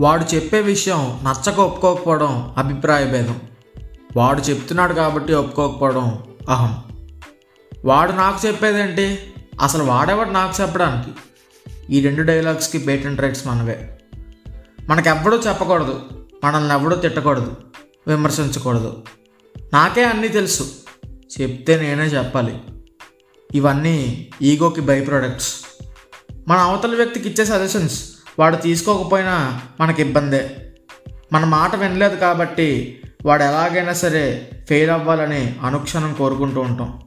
వాడు చెప్పే విషయం నచ్చక ఒప్పుకోకపోవడం అభిప్రాయ భేదం. వాడు చెప్తున్నాడు కాబట్టి ఒప్పుకోకపోవడం అహం. వాడు నాకు చెప్పేదేంటి? అసలు వాడేవాడు నాకు చెప్పడానికి? ఈ రెండు డైలాగ్స్కి పేటెంట్ రైట్స్ మనవే. మనకెవ్వడూ చెప్పకూడదు. మనల్ని ఎవడూ తిట్టకూడదు. విమర్శించకూడదు. నాకే అన్నీ తెలుసు. చెప్తే నేనే చెప్పాలి. ఇవన్నీ ఈగోకి బై ప్రొడక్ట్స్ మన అవతల వ్యక్తికి ఇచ్చే సజెషన్స్ వాడు తీసుకోకపోయినా మనకి ఇబ్బందే. మన మాట వినలేదు కాబట్టి వాడు ఎలాగైనా సరే ఫెయిల్ అవ్వాలని అనుక్షణం కోరుకుంటూ ఉంటాం.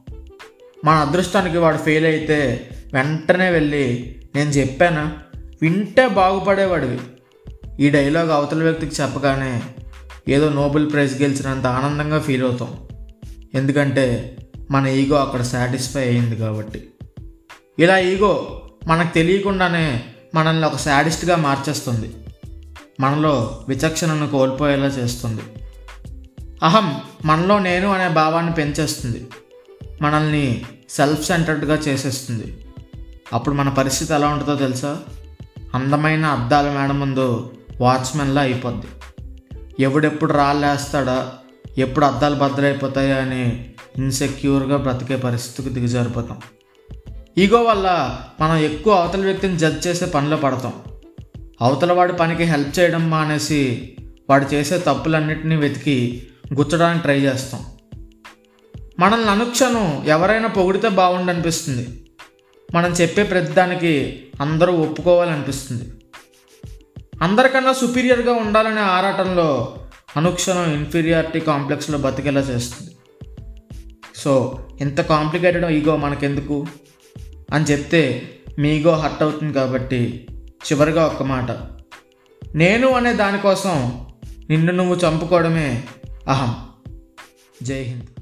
మన అదృష్టానికి వాడు ఫెయిల్ అయితే వెంటనే వెళ్ళి నేను చెప్పానా? వింటే బాగుపడేవాడివి. ఈ డైలాగ్ అవతల వ్యక్తికి చెప్పగానే ఏదో నోబెల్ ప్రైజ్ గెలిచినంత ఆనందంగా ఫీల్ అవుతాం. ఎందుకంటే మన ఈగో అక్కడ సాటిస్ఫై అయింది కాబట్టి. ఇలా ఈగో మనకు తెలియకుండానే మనల్ని ఒక శాడిస్ట్గా మార్చేస్తుంది. మనలో విచక్షణను కోల్పోయేలా చేస్తుంది. అహం మనలో నేను అనే భావాన్ని పెంచేస్తుంది. మనల్ని సెల్ఫ్ సెంటర్డ్గా చేసేస్తుంది. అప్పుడు మన పరిస్థితి ఎలా ఉంటుందో తెలుసా? అందమైన అద్దాల మేడ ముందు వాచ్మెన్లా అయిపోద్ది. ఎవడెప్పుడు రాళ్ళేస్తాడా ఎప్పుడు అద్దాలు భద్రైపోతాయా అని ఇన్సెక్యూర్గా బ్రతికే పరిస్థితికి దిగజారిపోతాం. ఈగో వల్ల మనం ఎక్కువ అవతల వ్యక్తిని జడ్జ్ చేసే పనిలో పడతాం. అవతల వాడి పనికి హెల్ప్ చేయడం మానేసి వాడు చేసే తప్పులన్నింటినీ వెతికి గుచ్చడానికి ట్రై చేస్తాం. మనల్ని అనుక్షణం ఎవరైనా పొగిడితే బాగుండనిపిస్తుంది. మనం చెప్పే ప్రతిదానికి అందరూ ఒప్పుకోవాలనిపిస్తుంది. అందరికన్నా సుపీరియర్గా ఉండాలనే ఆరాటంలో అనుక్షణం ఇన్ఫీరియారిటీ కాంప్లెక్స్లో బతికేలా చేస్తుంది. సో ఇంత కాంప్లికేటెడ్ ఈగో మనకెందుకు? అని చెప్తే మీగో హర్ట్ అవుతుంది కాబట్టి చివరిగా ఒక్క మాట. నేను అనే దానికోసం నిన్ను నువ్వు చంపుకోవడమే అహం. జై హింద్.